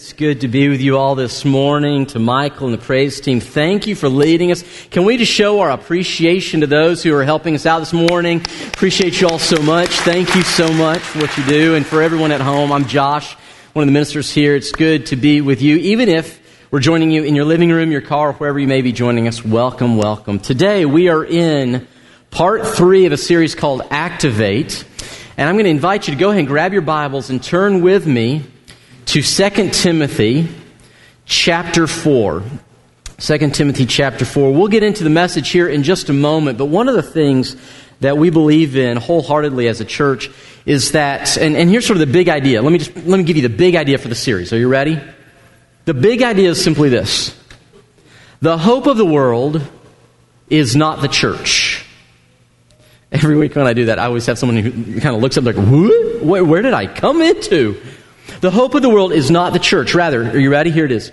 It's good to be with you all this morning, to Michael and the praise team. Thank you for leading us. Can we just show our appreciation to those who are helping us out this morning? Appreciate you all so much. Thank you so much for what you do. And for everyone at home, I'm Josh, one of the ministers here. It's good to be with you. Even if we're joining you in your living room, your car, wherever you may be joining us, welcome, welcome. Today we are in part three of a series called Activate. And I'm going to invite you to go ahead and grab your Bibles and turn with me to 2 Timothy chapter 4. 2 Timothy chapter 4. We'll get into the message here in just a moment, but one of the things that we believe in wholeheartedly as a church is that, and, and here's sort of the big idea. Let me just, let me give you the big idea for the series. Are you ready? The big idea is simply this. The hope of the world is not the church. Every week when I do that, I always have someone who kind of looks up like, where, where did I come into? The hope of the world is not the church. Rather, are you ready? Here it is.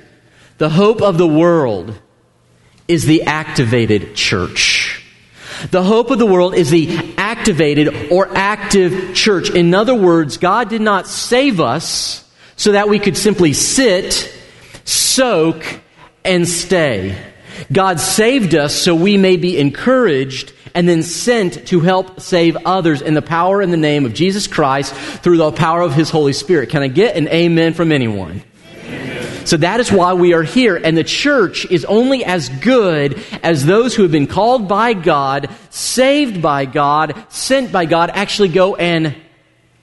The hope of the world is the activated church. The hope of the world is the activated or active church. In other words, God did not save us so that we could simply sit, soak, and stay. God saved us so we may be encouraged and then sent to help save others in the power and the name of Jesus Christ through the power of His Holy Spirit. Can I get an amen from anyone? So that is why we are here. And the church is only as good as those who have been called by God, saved by God, sent by God, actually go and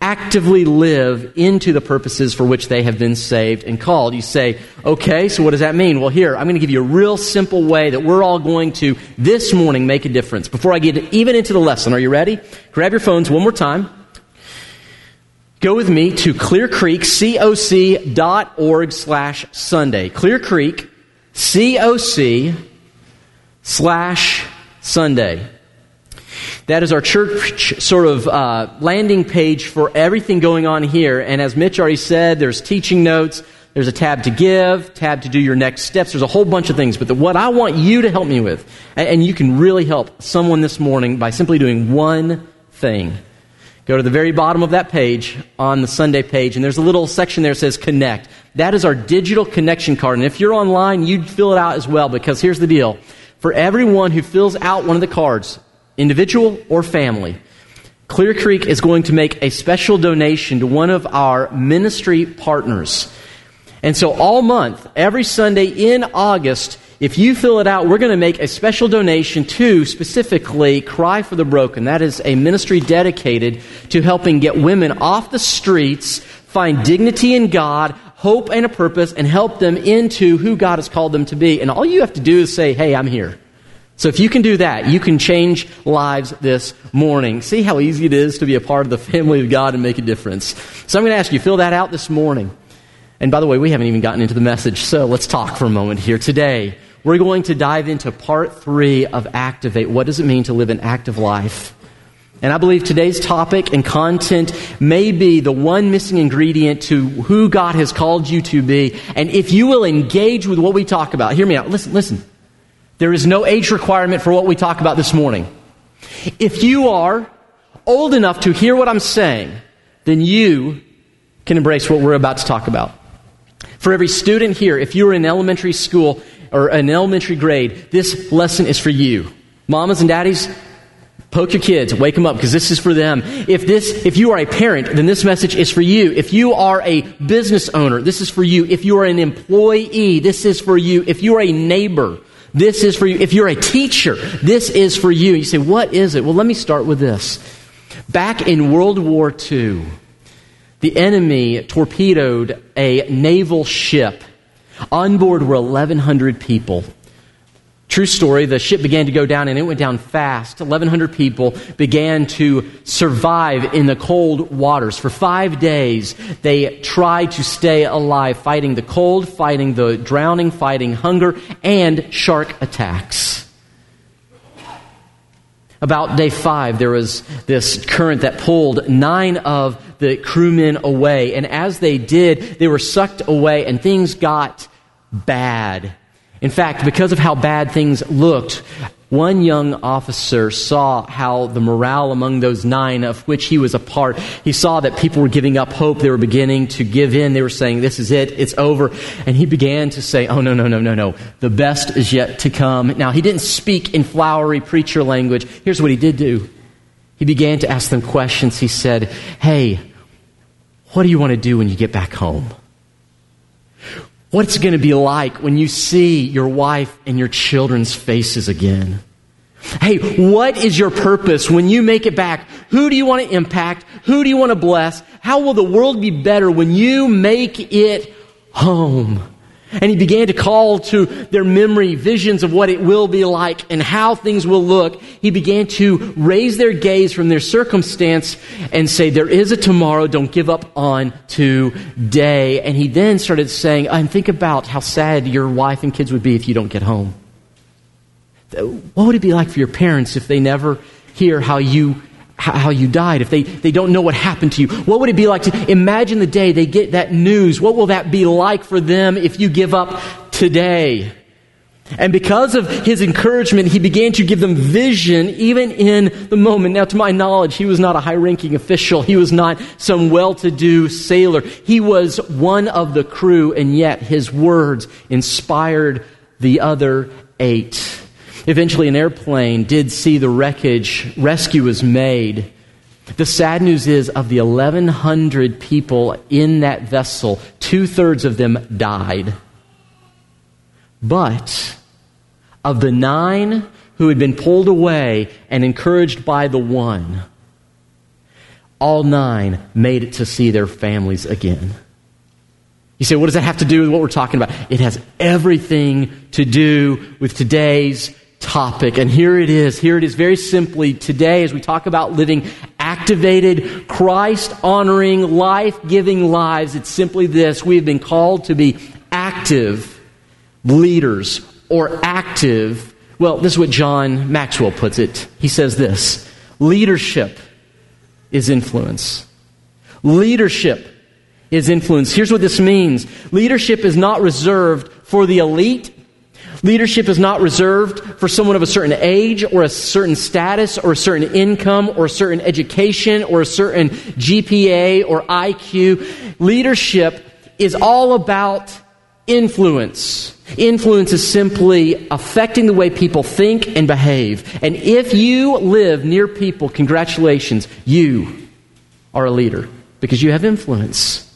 actively live into the purposes for which they have been saved and called. You say, okay, so what does that mean? Well, here, I'm going to give you a real simple way that we're all going to this morning make a difference. Before I get even into the lesson, are you ready? Grab your phones one more time. Go with me to Clear Creek, coc.org slash Sunday. Clear Creek, coc slash Sunday. That is our church sort of uh, landing page for everything going on here. And as Mitch already said, there's teaching notes, there's a tab to give, tab to do your next steps. There's a whole bunch of things. But the, what I want you to help me with, and, and you can really help someone this morning by simply doing one thing. Go to the very bottom of that page on the Sunday page, and there's a little section there that says Connect. That is our digital connection card. And if you're online, you'd fill it out as well, because here's the deal. For everyone who fills out one of the cards, individual or family, Clear Creek is going to make a special donation to one of our ministry partners. And so, all month, every Sunday in August, if you fill it out, we're going to make a special donation to specifically Cry for the Broken. That is a ministry dedicated to helping get women off the streets, find dignity in God, hope and a purpose, and help them into who God has called them to be. And all you have to do is say, Hey, I'm here. So if you can do that, you can change lives this morning. See how easy it is to be a part of the family of God and make a difference. So I'm going to ask you, fill that out this morning. And by the way, we haven't even gotten into the message, so let's talk for a moment here. Today, we're going to dive into part three of Activate. What does it mean to live an active life? And I believe today's topic and content may be the one missing ingredient to who God has called you to be. And if you will engage with what we talk about, hear me out. Listen, listen. There is no age requirement for what we talk about this morning. If you are old enough to hear what I'm saying, then you can embrace what we're about to talk about. For every student here, if you're in elementary school or an elementary grade, this lesson is for you. Mamas and daddies, poke your kids, wake them up because this is for them. If this, if you are a parent, then this message is for you. If you are a business owner, this is for you. If you are an employee, this is for you. If you are a neighbor, this is for you. If you're a teacher, this is for you. You say, what is it? Well, let me start with this. Back in World War II, the enemy torpedoed a naval ship. On board were 1,100 people. True story, the ship began to go down and it went down fast. 1,100 people began to survive in the cold waters. For five days, they tried to stay alive, fighting the cold, fighting the drowning, fighting hunger, and shark attacks. About day five, there was this current that pulled nine of the crewmen away. And as they did, they were sucked away and things got bad in fact, because of how bad things looked, One young officer saw how the morale among those nine of which he was a part, he saw that people were giving up hope. They were beginning to give in. They were saying, This is it, it's over. And he began to say, Oh, no, no, no, no, no. The best is yet to come. Now, he didn't speak in flowery preacher language. Here's what he did do he began to ask them questions. He said, Hey, what do you want to do when you get back home? What's it going to be like when you see your wife and your children's faces again? Hey, what is your purpose when you make it back? Who do you want to impact? Who do you want to bless? How will the world be better when you make it home? And he began to call to their memory visions of what it will be like and how things will look. He began to raise their gaze from their circumstance and say, There is a tomorrow, don't give up on today. And he then started saying, And think about how sad your wife and kids would be if you don't get home. What would it be like for your parents if they never hear how you how you died, if they, they don't know what happened to you, what would it be like to imagine the day they get that news? What will that be like for them if you give up today? And because of his encouragement, he began to give them vision even in the moment. Now, to my knowledge, he was not a high ranking official. He was not some well to do sailor. He was one of the crew, and yet his words inspired the other eight. Eventually, an airplane did see the wreckage. Rescue was made. The sad news is, of the 1,100 people in that vessel, two thirds of them died. But of the nine who had been pulled away and encouraged by the one, all nine made it to see their families again. You say, what does that have to do with what we're talking about? It has everything to do with today's topic. And here it is. Here it is very simply today as we talk about living activated, Christ honoring, life giving lives. It's simply this. We have been called to be active leaders or active. Well, this is what John Maxwell puts it. He says this leadership is influence. Leadership is influence. Here's what this means leadership is not reserved for the elite Leadership is not reserved for someone of a certain age or a certain status or a certain income or a certain education or a certain GPA or IQ. Leadership is all about influence. Influence is simply affecting the way people think and behave. And if you live near people, congratulations, you are a leader because you have influence.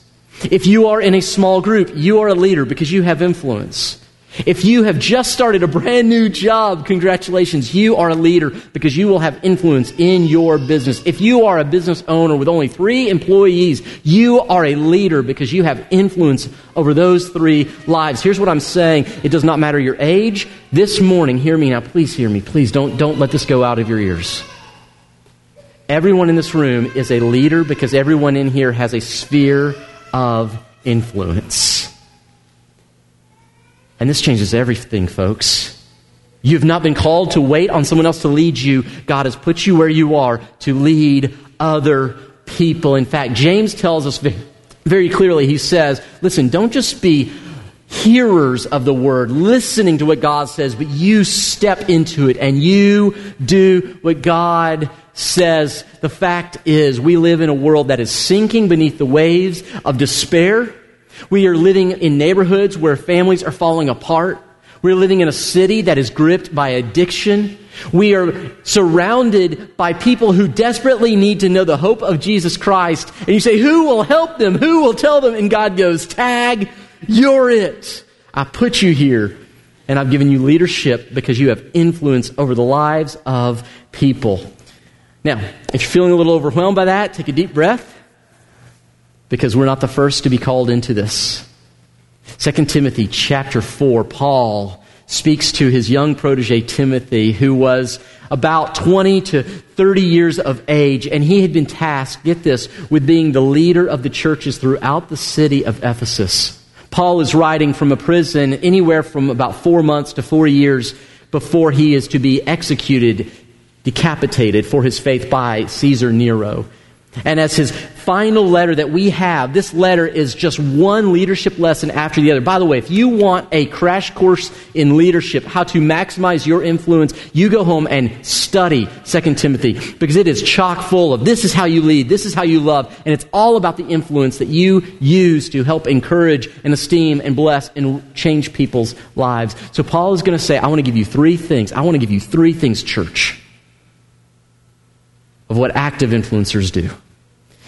If you are in a small group, you are a leader because you have influence. If you have just started a brand new job, congratulations. You are a leader because you will have influence in your business. If you are a business owner with only three employees, you are a leader because you have influence over those three lives. Here's what I'm saying. It does not matter your age. This morning, hear me now. Please hear me. Please don't, don't let this go out of your ears. Everyone in this room is a leader because everyone in here has a sphere of influence. And this changes everything, folks. You've not been called to wait on someone else to lead you. God has put you where you are to lead other people. In fact, James tells us very clearly, he says, listen, don't just be hearers of the word, listening to what God says, but you step into it and you do what God says. The fact is, we live in a world that is sinking beneath the waves of despair we are living in neighborhoods where families are falling apart. We're living in a city that is gripped by addiction. We are surrounded by people who desperately need to know the hope of Jesus Christ. And you say, Who will help them? Who will tell them? And God goes, Tag, you're it. I put you here, and I've given you leadership because you have influence over the lives of people. Now, if you're feeling a little overwhelmed by that, take a deep breath because we're not the first to be called into this. 2 Timothy chapter 4, Paul speaks to his young protege Timothy, who was about 20 to 30 years of age, and he had been tasked, get this, with being the leader of the churches throughout the city of Ephesus. Paul is writing from a prison anywhere from about four months to four years before he is to be executed, decapitated for his faith by Caesar Nero. And as his final letter that we have, this letter is just one leadership lesson after the other. By the way, if you want a crash course in leadership, how to maximize your influence, you go home and study 2 Timothy because it is chock full of this is how you lead, this is how you love, and it's all about the influence that you use to help encourage and esteem and bless and change people's lives. So Paul is going to say, I want to give you three things. I want to give you three things, church, of what active influencers do.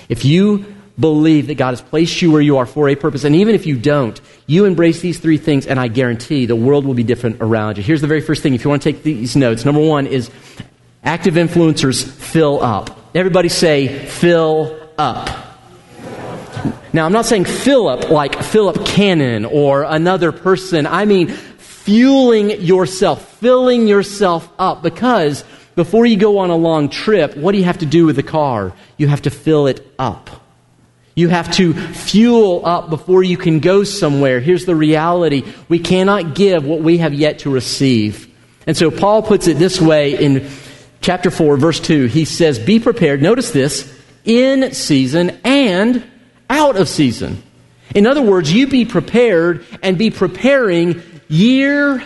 If you believe that God has placed you where you are for a purpose, and even if you don't, you embrace these three things, and I guarantee the world will be different around you. Here's the very first thing if you want to take these notes. Number one is active influencers fill up. Everybody say, fill up. Now, I'm not saying fill up like Philip Cannon or another person. I mean fueling yourself, filling yourself up because before you go on a long trip, what do you have to do with the car? You have to fill it up. You have to fuel up before you can go somewhere. Here's the reality we cannot give what we have yet to receive. And so Paul puts it this way in chapter 4, verse 2. He says, Be prepared, notice this, in season and out of season. In other words, you be prepared and be preparing year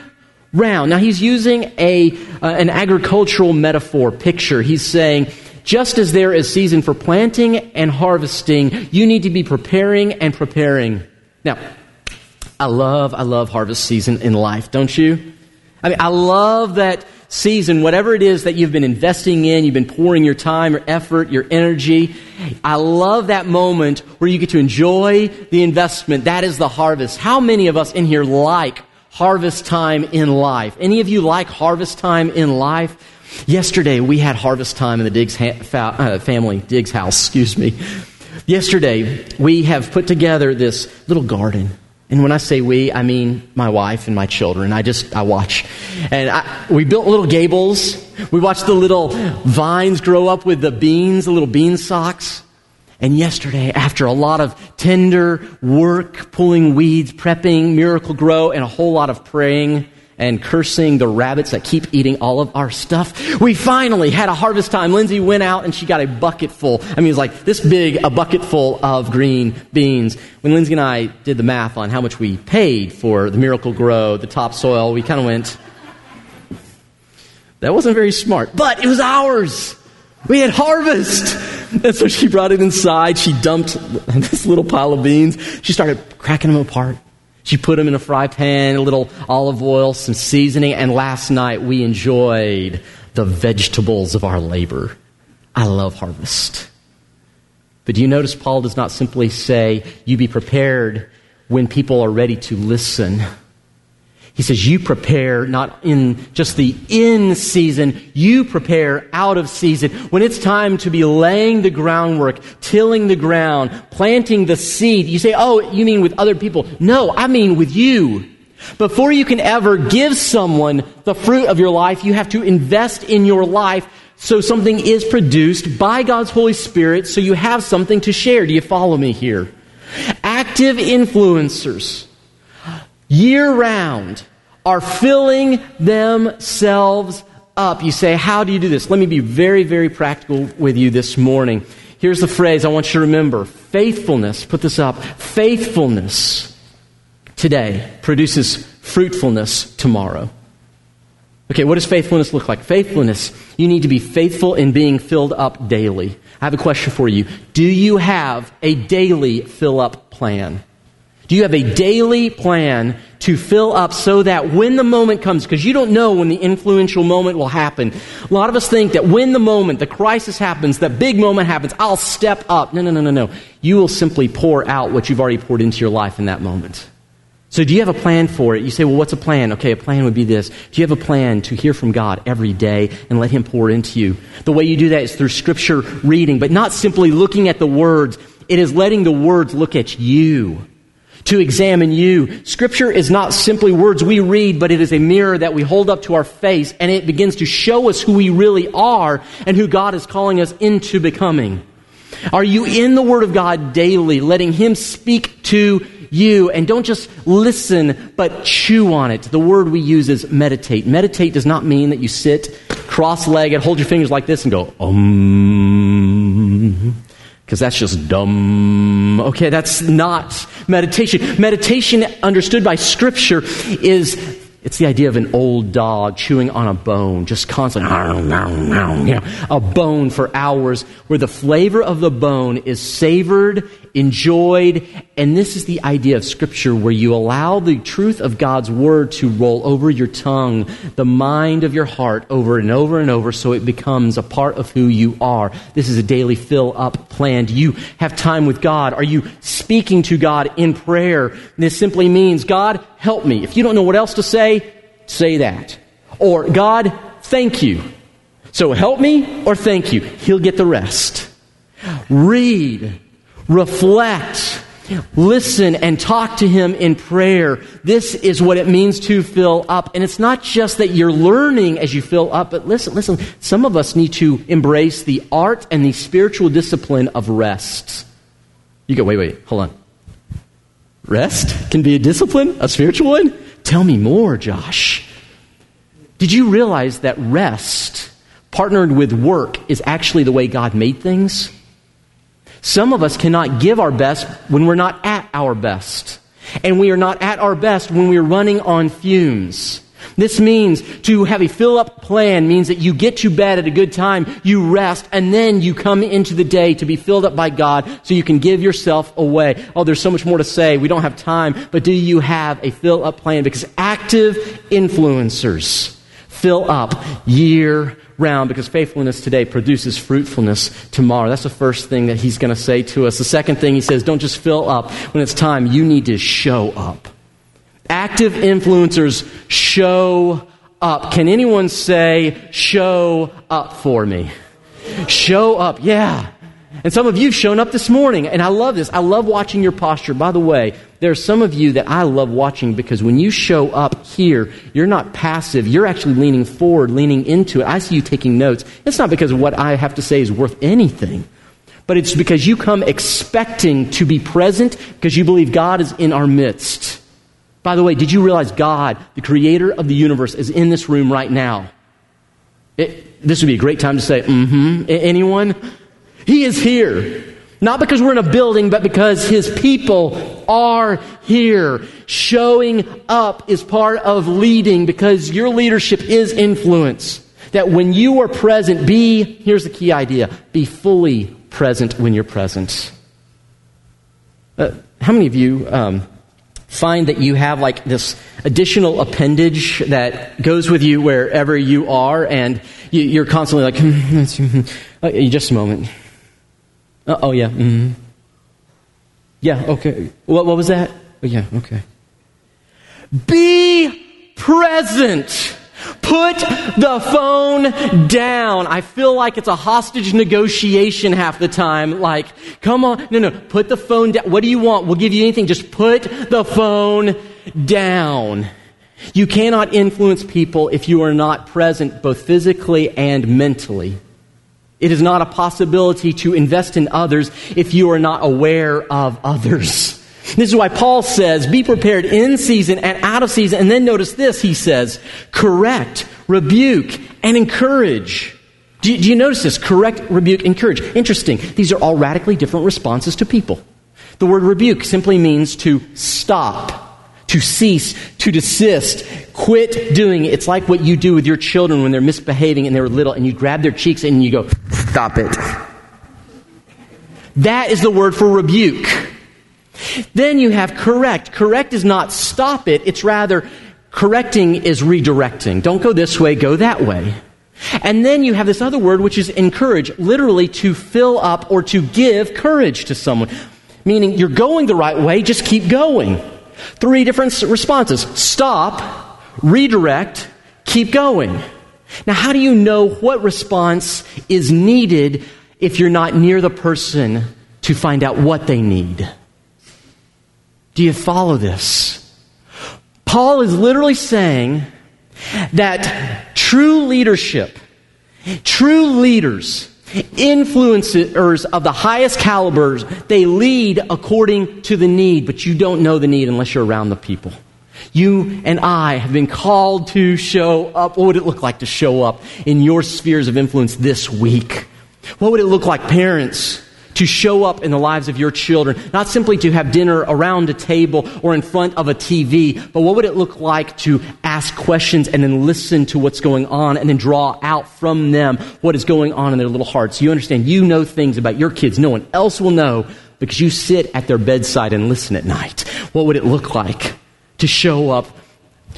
round. Now, he's using a, uh, an agricultural metaphor picture. He's saying, just as there is season for planting and harvesting, you need to be preparing and preparing. Now, I love, I love harvest season in life, don't you? I mean, I love that season, whatever it is that you've been investing in, you've been pouring your time, your effort, your energy. I love that moment where you get to enjoy the investment. That is the harvest. How many of us in here like harvest time in life. Any of you like harvest time in life? Yesterday we had harvest time in the Diggs ha- fa- uh, family, Diggs house, excuse me. Yesterday we have put together this little garden. And when I say we, I mean my wife and my children. I just, I watch. And I, we built little gables. We watched the little vines grow up with the beans, the little bean socks. And yesterday, after a lot of tender work, pulling weeds, prepping Miracle-Gro, and a whole lot of praying and cursing the rabbits that keep eating all of our stuff, we finally had a harvest time. Lindsay went out and she got a bucket full. I mean, it was like this big, a bucket full of green beans. When Lindsay and I did the math on how much we paid for the Miracle-Gro, the topsoil, we kind of went, that wasn't very smart, but it was ours. We had harvest. And so she brought it inside. She dumped this little pile of beans. She started cracking them apart. She put them in a fry pan, a little olive oil, some seasoning, and last night we enjoyed the vegetables of our labor. I love harvest. But do you notice Paul does not simply say, You be prepared when people are ready to listen. He says, You prepare not in just the in season, you prepare out of season. When it's time to be laying the groundwork, tilling the ground, planting the seed, you say, Oh, you mean with other people? No, I mean with you. Before you can ever give someone the fruit of your life, you have to invest in your life so something is produced by God's Holy Spirit so you have something to share. Do you follow me here? Active influencers year round are filling themselves up. You say, How do you do this? Let me be very, very practical with you this morning. Here's the phrase I want you to remember faithfulness, put this up, faithfulness today produces fruitfulness tomorrow. Okay, what does faithfulness look like? Faithfulness, you need to be faithful in being filled up daily. I have a question for you. Do you have a daily fill up plan? Do you have a daily plan to fill up so that when the moment comes, because you don't know when the influential moment will happen. A lot of us think that when the moment, the crisis happens, the big moment happens, I'll step up. No, no, no, no, no. You will simply pour out what you've already poured into your life in that moment. So do you have a plan for it? You say, well, what's a plan? Okay, a plan would be this. Do you have a plan to hear from God every day and let Him pour into you? The way you do that is through scripture reading, but not simply looking at the words. It is letting the words look at you to examine you. Scripture is not simply words we read, but it is a mirror that we hold up to our face and it begins to show us who we really are and who God is calling us into becoming. Are you in the Word of God daily, letting Him speak to you? And don't just listen, but chew on it. The word we use is meditate. Meditate does not mean that you sit cross legged, hold your fingers like this, and go, um. Because that's just dumb. Okay, that's not meditation. Meditation, understood by Scripture, is it's the idea of an old dog chewing on a bone, just constantly, a bone for hours, where the flavor of the bone is savored, enjoyed, and this is the idea of Scripture where you allow the truth of God's Word to roll over your tongue, the mind of your heart, over and over and over, so it becomes a part of who you are. This is a daily fill up plan. Do you have time with God? Are you speaking to God in prayer? This simply means, God, help me. If you don't know what else to say, say that. Or, God, thank you. So help me or thank you. He'll get the rest. Read, reflect, listen, and talk to Him in prayer. This is what it means to fill up. And it's not just that you're learning as you fill up, but listen, listen, some of us need to embrace the art and the spiritual discipline of rest. You go, wait, wait, hold on. Rest can be a discipline, a spiritual one? Tell me more, Josh. Did you realize that rest, partnered with work, is actually the way God made things? Some of us cannot give our best when we're not at our best. And we are not at our best when we're running on fumes. This means to have a fill up plan means that you get to bed at a good time, you rest, and then you come into the day to be filled up by God so you can give yourself away. Oh, there's so much more to say. We don't have time, but do you have a fill up plan? Because active influencers fill up year round because faithfulness today produces fruitfulness tomorrow. That's the first thing that he's going to say to us. The second thing he says, don't just fill up. When it's time, you need to show up. Active influencers show up. Can anyone say, show up for me? Show up. Yeah. And some of you have shown up this morning, and I love this. I love watching your posture. By the way, there are some of you that I love watching because when you show up here, you're not passive. You're actually leaning forward, leaning into it. I see you taking notes. It's not because what I have to say is worth anything, but it's because you come expecting to be present because you believe God is in our midst. By the way, did you realize God, the creator of the universe, is in this room right now? It, this would be a great time to say, mm hmm. Anyone? He is here. Not because we're in a building, but because His people are here. Showing up is part of leading because your leadership is influence. That when you are present, be, here's the key idea, be fully present when you're present. Uh, how many of you um, find that you have like this additional appendage that goes with you wherever you are and you, are constantly like, uh, just a moment. Uh, oh, yeah. Mm-hmm. Yeah, okay. What, what was that? Oh, yeah, okay. Be present. Put the phone down. I feel like it's a hostage negotiation half the time. Like, come on. No, no. Put the phone down. What do you want? We'll give you anything. Just put the phone down. You cannot influence people if you are not present both physically and mentally. It is not a possibility to invest in others if you are not aware of others. This is why Paul says, be prepared in season and out of season. And then notice this, he says, correct, rebuke, and encourage. Do you, do you notice this? Correct, rebuke, encourage. Interesting. These are all radically different responses to people. The word rebuke simply means to stop to cease, to desist, quit doing it. It's like what you do with your children when they're misbehaving and they're little and you grab their cheeks and you go, stop it. That is the word for rebuke. Then you have correct. Correct is not stop it, it's rather correcting is redirecting. Don't go this way, go that way. And then you have this other word, which is encourage, literally to fill up or to give courage to someone. Meaning you're going the right way, just keep going. Three different responses stop, redirect, keep going. Now, how do you know what response is needed if you're not near the person to find out what they need? Do you follow this? Paul is literally saying that true leadership, true leaders, influencers of the highest calibers, they lead according to the need, but you don't know the need unless you're around the people. You and I have been called to show up. What would it look like to show up in your spheres of influence this week? What would it look like, parents, to show up in the lives of your children? Not simply to have dinner around a table or in front of a TV, but what would it look like to ask questions and then listen to what's going on and then draw out from them what is going on in their little hearts? You understand, you know things about your kids no one else will know because you sit at their bedside and listen at night. What would it look like to show up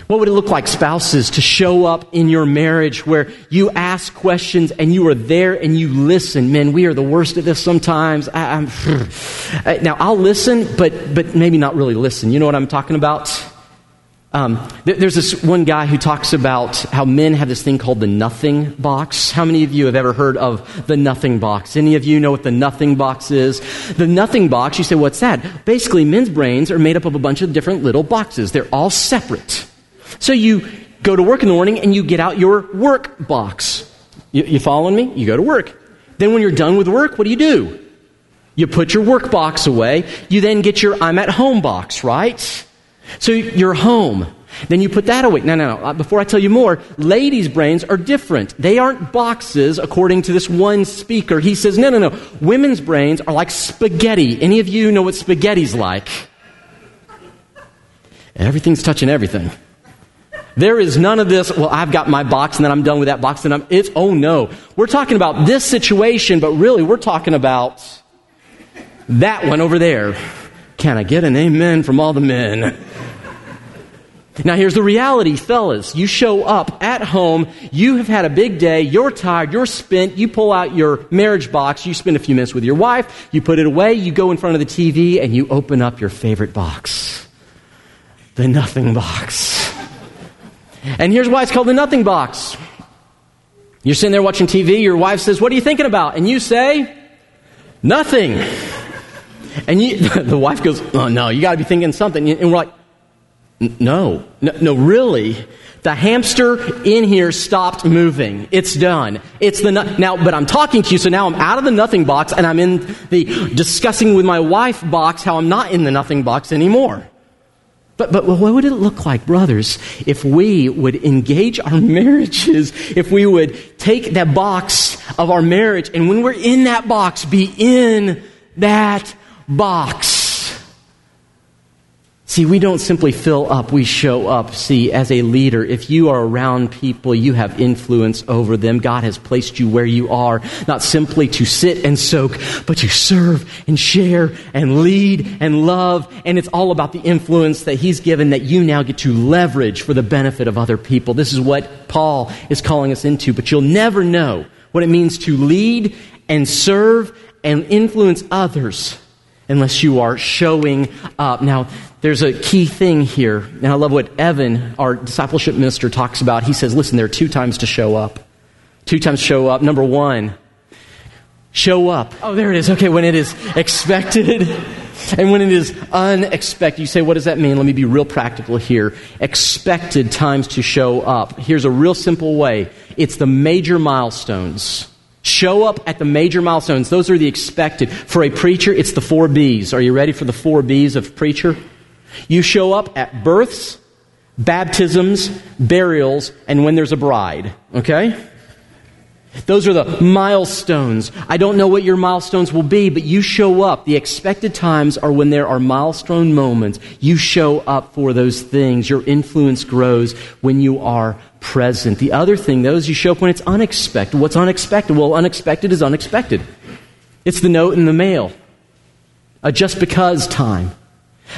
what would it look like, spouses, to show up in your marriage where you ask questions and you are there and you listen? Men, we are the worst at this sometimes. I, now, I'll listen, but, but maybe not really listen. You know what I'm talking about? Um, there's this one guy who talks about how men have this thing called the nothing box. How many of you have ever heard of the nothing box? Any of you know what the nothing box is? The nothing box, you say, what's that? Basically, men's brains are made up of a bunch of different little boxes. They're all separate. So you go to work in the morning and you get out your work box. You, you following me? You go to work. Then when you're done with work, what do you do? You put your work box away. You then get your I'm at home box, right? So you're home. Then you put that away. No, no, no. Uh, before I tell you more, ladies' brains are different. They aren't boxes, according to this one speaker. He says, no, no, no. Women's brains are like spaghetti. Any of you know what spaghetti's like? Everything's touching everything. There is none of this, well, I've got my box and then I'm done with that box and I'm, it's, oh no. We're talking about this situation, but really we're talking about that one over there. Can I get an amen from all the men? Now, here's the reality, fellas. You show up at home, you have had a big day, you're tired, you're spent, you pull out your marriage box, you spend a few minutes with your wife, you put it away, you go in front of the TV, and you open up your favorite box the nothing box. And here's why it's called the nothing box. You're sitting there watching TV, your wife says, What are you thinking about? And you say, Nothing. And you, the wife goes, Oh, no, you got to be thinking something. And we're like, no, no, no, really. The hamster in here stopped moving. It's done. It's the now, but I'm talking to you, so now I'm out of the nothing box and I'm in the discussing with my wife box how I'm not in the nothing box anymore. But, but what would it look like, brothers, if we would engage our marriages, if we would take that box of our marriage, and when we're in that box, be in that box? See, we don't simply fill up, we show up. See, as a leader, if you are around people, you have influence over them. God has placed you where you are, not simply to sit and soak, but to serve and share and lead and love. And it's all about the influence that He's given that you now get to leverage for the benefit of other people. This is what Paul is calling us into, but you'll never know what it means to lead and serve and influence others unless you are showing up. Now, there's a key thing here, and I love what Evan, our discipleship minister, talks about. He says, listen, there are two times to show up. Two times show up. Number one, show up. Oh, there it is. Okay, when it is expected and when it is unexpected. You say, what does that mean? Let me be real practical here. Expected times to show up. Here's a real simple way it's the major milestones. Show up at the major milestones. Those are the expected. For a preacher, it's the four B's. Are you ready for the four B's of preacher? You show up at births, baptisms, burials, and when there's a bride. Okay? Those are the milestones. I don't know what your milestones will be, but you show up. The expected times are when there are milestone moments. You show up for those things. Your influence grows when you are present. The other thing, though, is you show up when it's unexpected. What's unexpected? Well, unexpected is unexpected. It's the note in the mail, a just because time.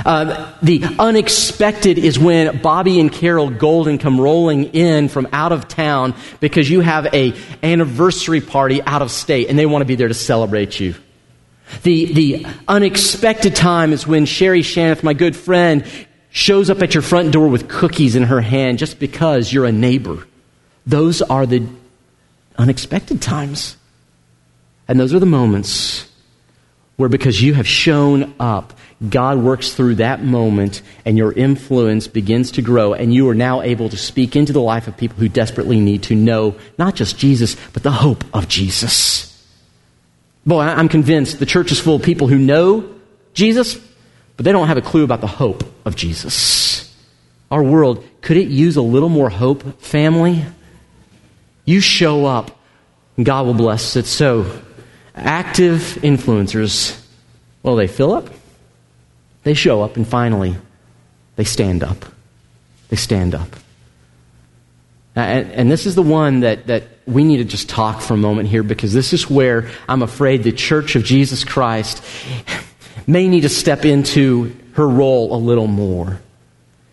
Uh, the unexpected is when Bobby and Carol Golden come rolling in from out of town because you have a anniversary party out of state and they want to be there to celebrate you. The, the unexpected time is when Sherry Shaneth, my good friend, shows up at your front door with cookies in her hand just because you're a neighbor. Those are the unexpected times. And those are the moments where, because you have shown up, God works through that moment and your influence begins to grow, and you are now able to speak into the life of people who desperately need to know not just Jesus, but the hope of Jesus. Boy, I'm convinced the church is full of people who know Jesus, but they don't have a clue about the hope of Jesus. Our world, could it use a little more hope, family? You show up, God will bless it. So, active influencers, well, they fill up, they show up, and finally, they stand up. They stand up. And, and, this is the one that, that we need to just talk for a moment here because this is where I'm afraid the Church of Jesus Christ may need to step into her role a little more.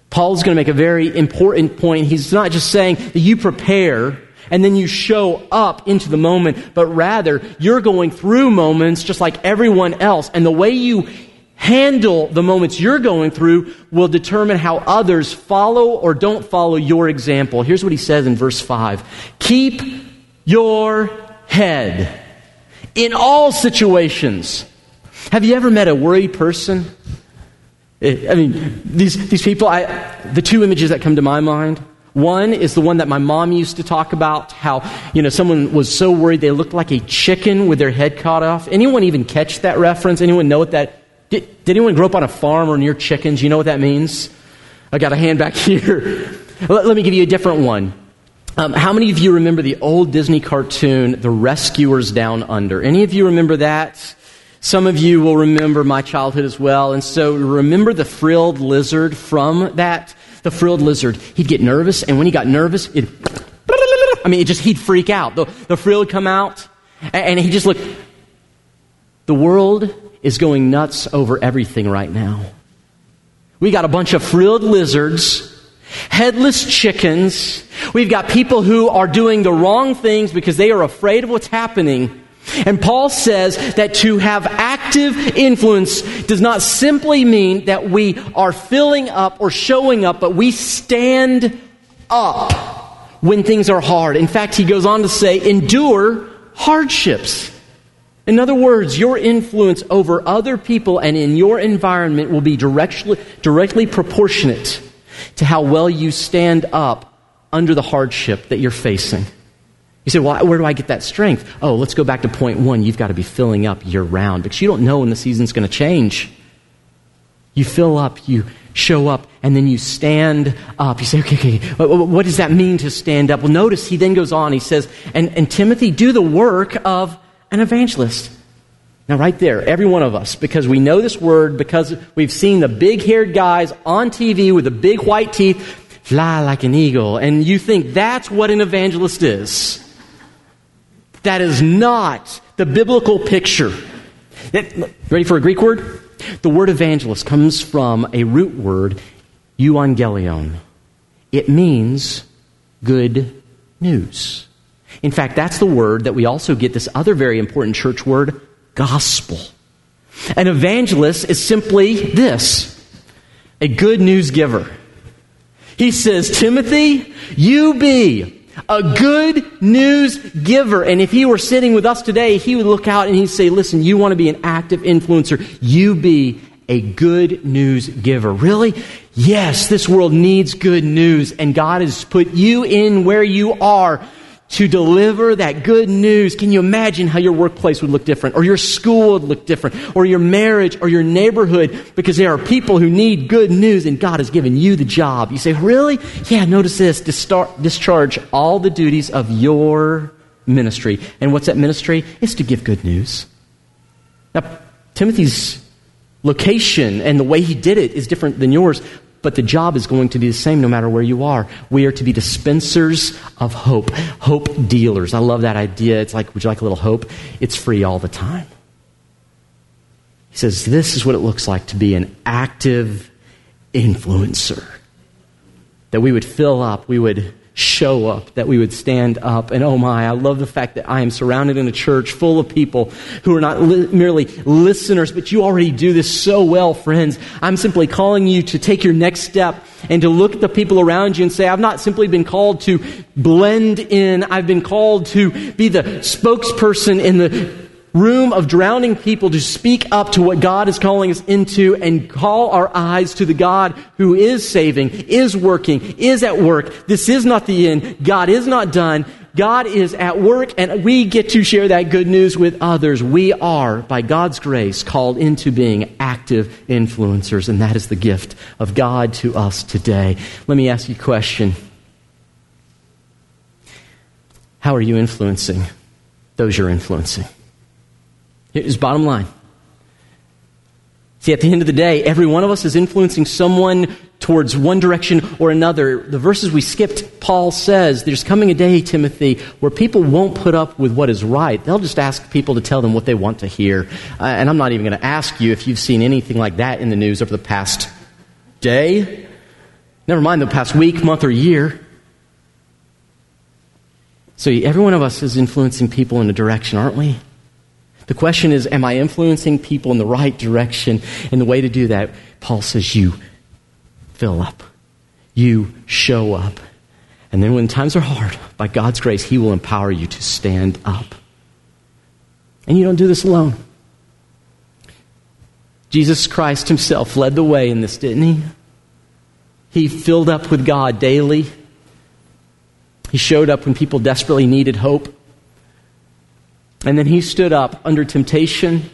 Paul's going to make a very important point. He's not just saying that you prepare and then you show up into the moment, but rather you're going through moments just like everyone else. And the way you handle the moments you're going through will determine how others follow or don't follow your example. Here's what he says in verse 5 Keep your head in all situations. Have you ever met a worried person? I mean, these, these people, I, the two images that come to my mind one is the one that my mom used to talk about how, you know, someone was so worried they looked like a chicken with their head cut off. Anyone even catch that reference? Anyone know what that did, did anyone grow up on a farm or near chickens? You know what that means? I got a hand back here. let, let, me give you a different one. Um, how many of you remember the old Disney cartoon, The Rescuers Down Under? Any of you remember that? Some of you will remember my childhood as well. And so remember the frilled lizard from that the frilled lizard, he'd get nervous, and when he got nervous, it, I mean, it just, he'd freak out. The, the frill would come out, and he just looked. The world is going nuts over everything right now. We got a bunch of frilled lizards, headless chickens. We've got people who are doing the wrong things because they are afraid of what's happening. And Paul says that to have active influence does not simply mean that we are filling up or showing up, but we stand up when things are hard. In fact, he goes on to say, endure hardships. In other words, your influence over other people and in your environment will be directly, directly proportionate to how well you stand up under the hardship that you're facing. You say, well, where do I get that strength? Oh, let's go back to point one. You've got to be filling up year round because you don't know when the season's going to change. You fill up, you show up, and then you stand up. You say, okay, okay, what does that mean to stand up? Well, notice he then goes on. He says, and, and Timothy, do the work of an evangelist. Now, right there, every one of us, because we know this word, because we've seen the big haired guys on TV with the big white teeth fly like an eagle, and you think that's what an evangelist is. That is not the biblical picture. Ready for a Greek word? The word evangelist comes from a root word, euangelion. It means good news. In fact, that's the word that we also get this other very important church word, gospel. An evangelist is simply this a good news giver. He says, Timothy, you be a good news giver. And if he were sitting with us today, he would look out and he'd say, Listen, you want to be an active influencer. You be a good news giver. Really? Yes, this world needs good news. And God has put you in where you are to deliver that good news. Can you imagine how your workplace would look different, or your school would look different, or your marriage, or your neighborhood? Because there are people who need good news, and God has given you the job. You say, Really? Yeah, notice this discharge all the duties of your ministry. And what's that ministry? It's to give good news. Now, Timothy's location and the way he did it is different than yours, but the job is going to be the same no matter where you are. We are to be dispensers of hope, hope dealers. I love that idea. It's like, would you like a little hope? It's free all the time. He says, this is what it looks like to be an active influencer. That we would fill up, we would show up, that we would stand up. And oh my, I love the fact that I am surrounded in a church full of people who are not li- merely listeners, but you already do this so well, friends. I'm simply calling you to take your next step and to look at the people around you and say, I've not simply been called to blend in, I've been called to be the spokesperson in the room of drowning people to speak up to what God is calling us into and call our eyes to the God who is saving, is working, is at work. This is not the end. God is not done. God is at work and we get to share that good news with others. We are, by God's grace, called into being active influencers, and that is the gift of God to us today. Let me ask you a question. How are you influencing those you're influencing? Here's bottom line. See, at the end of the day, every one of us is influencing someone towards one direction or another. The verses we skipped, Paul says, there's coming a day, Timothy, where people won't put up with what is right. They'll just ask people to tell them what they want to hear. Uh, and I'm not even going to ask you if you've seen anything like that in the news over the past day. Never mind the past week, month, or year. So every one of us is influencing people in a direction, aren't we? The question is, am I influencing people in the right direction? And the way to do that, Paul says, you fill up. You show up. And then when times are hard, by God's grace, He will empower you to stand up. And you don't do this alone. Jesus Christ Himself led the way in this, didn't He? He filled up with God daily. He showed up when people desperately needed hope. And then he stood up under temptation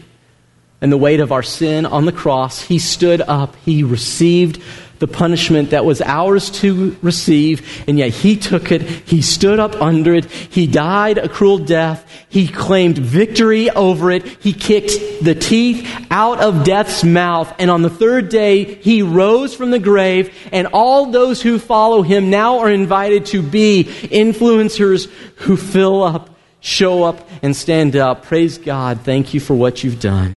and the weight of our sin on the cross. He stood up. He received the punishment that was ours to receive, and yet he took it. He stood up under it. He died a cruel death. He claimed victory over it. He kicked the teeth out of death's mouth. And on the third day, he rose from the grave, and all those who follow him now are invited to be influencers who fill up show up and stand up. Praise God. Thank you for what you've done.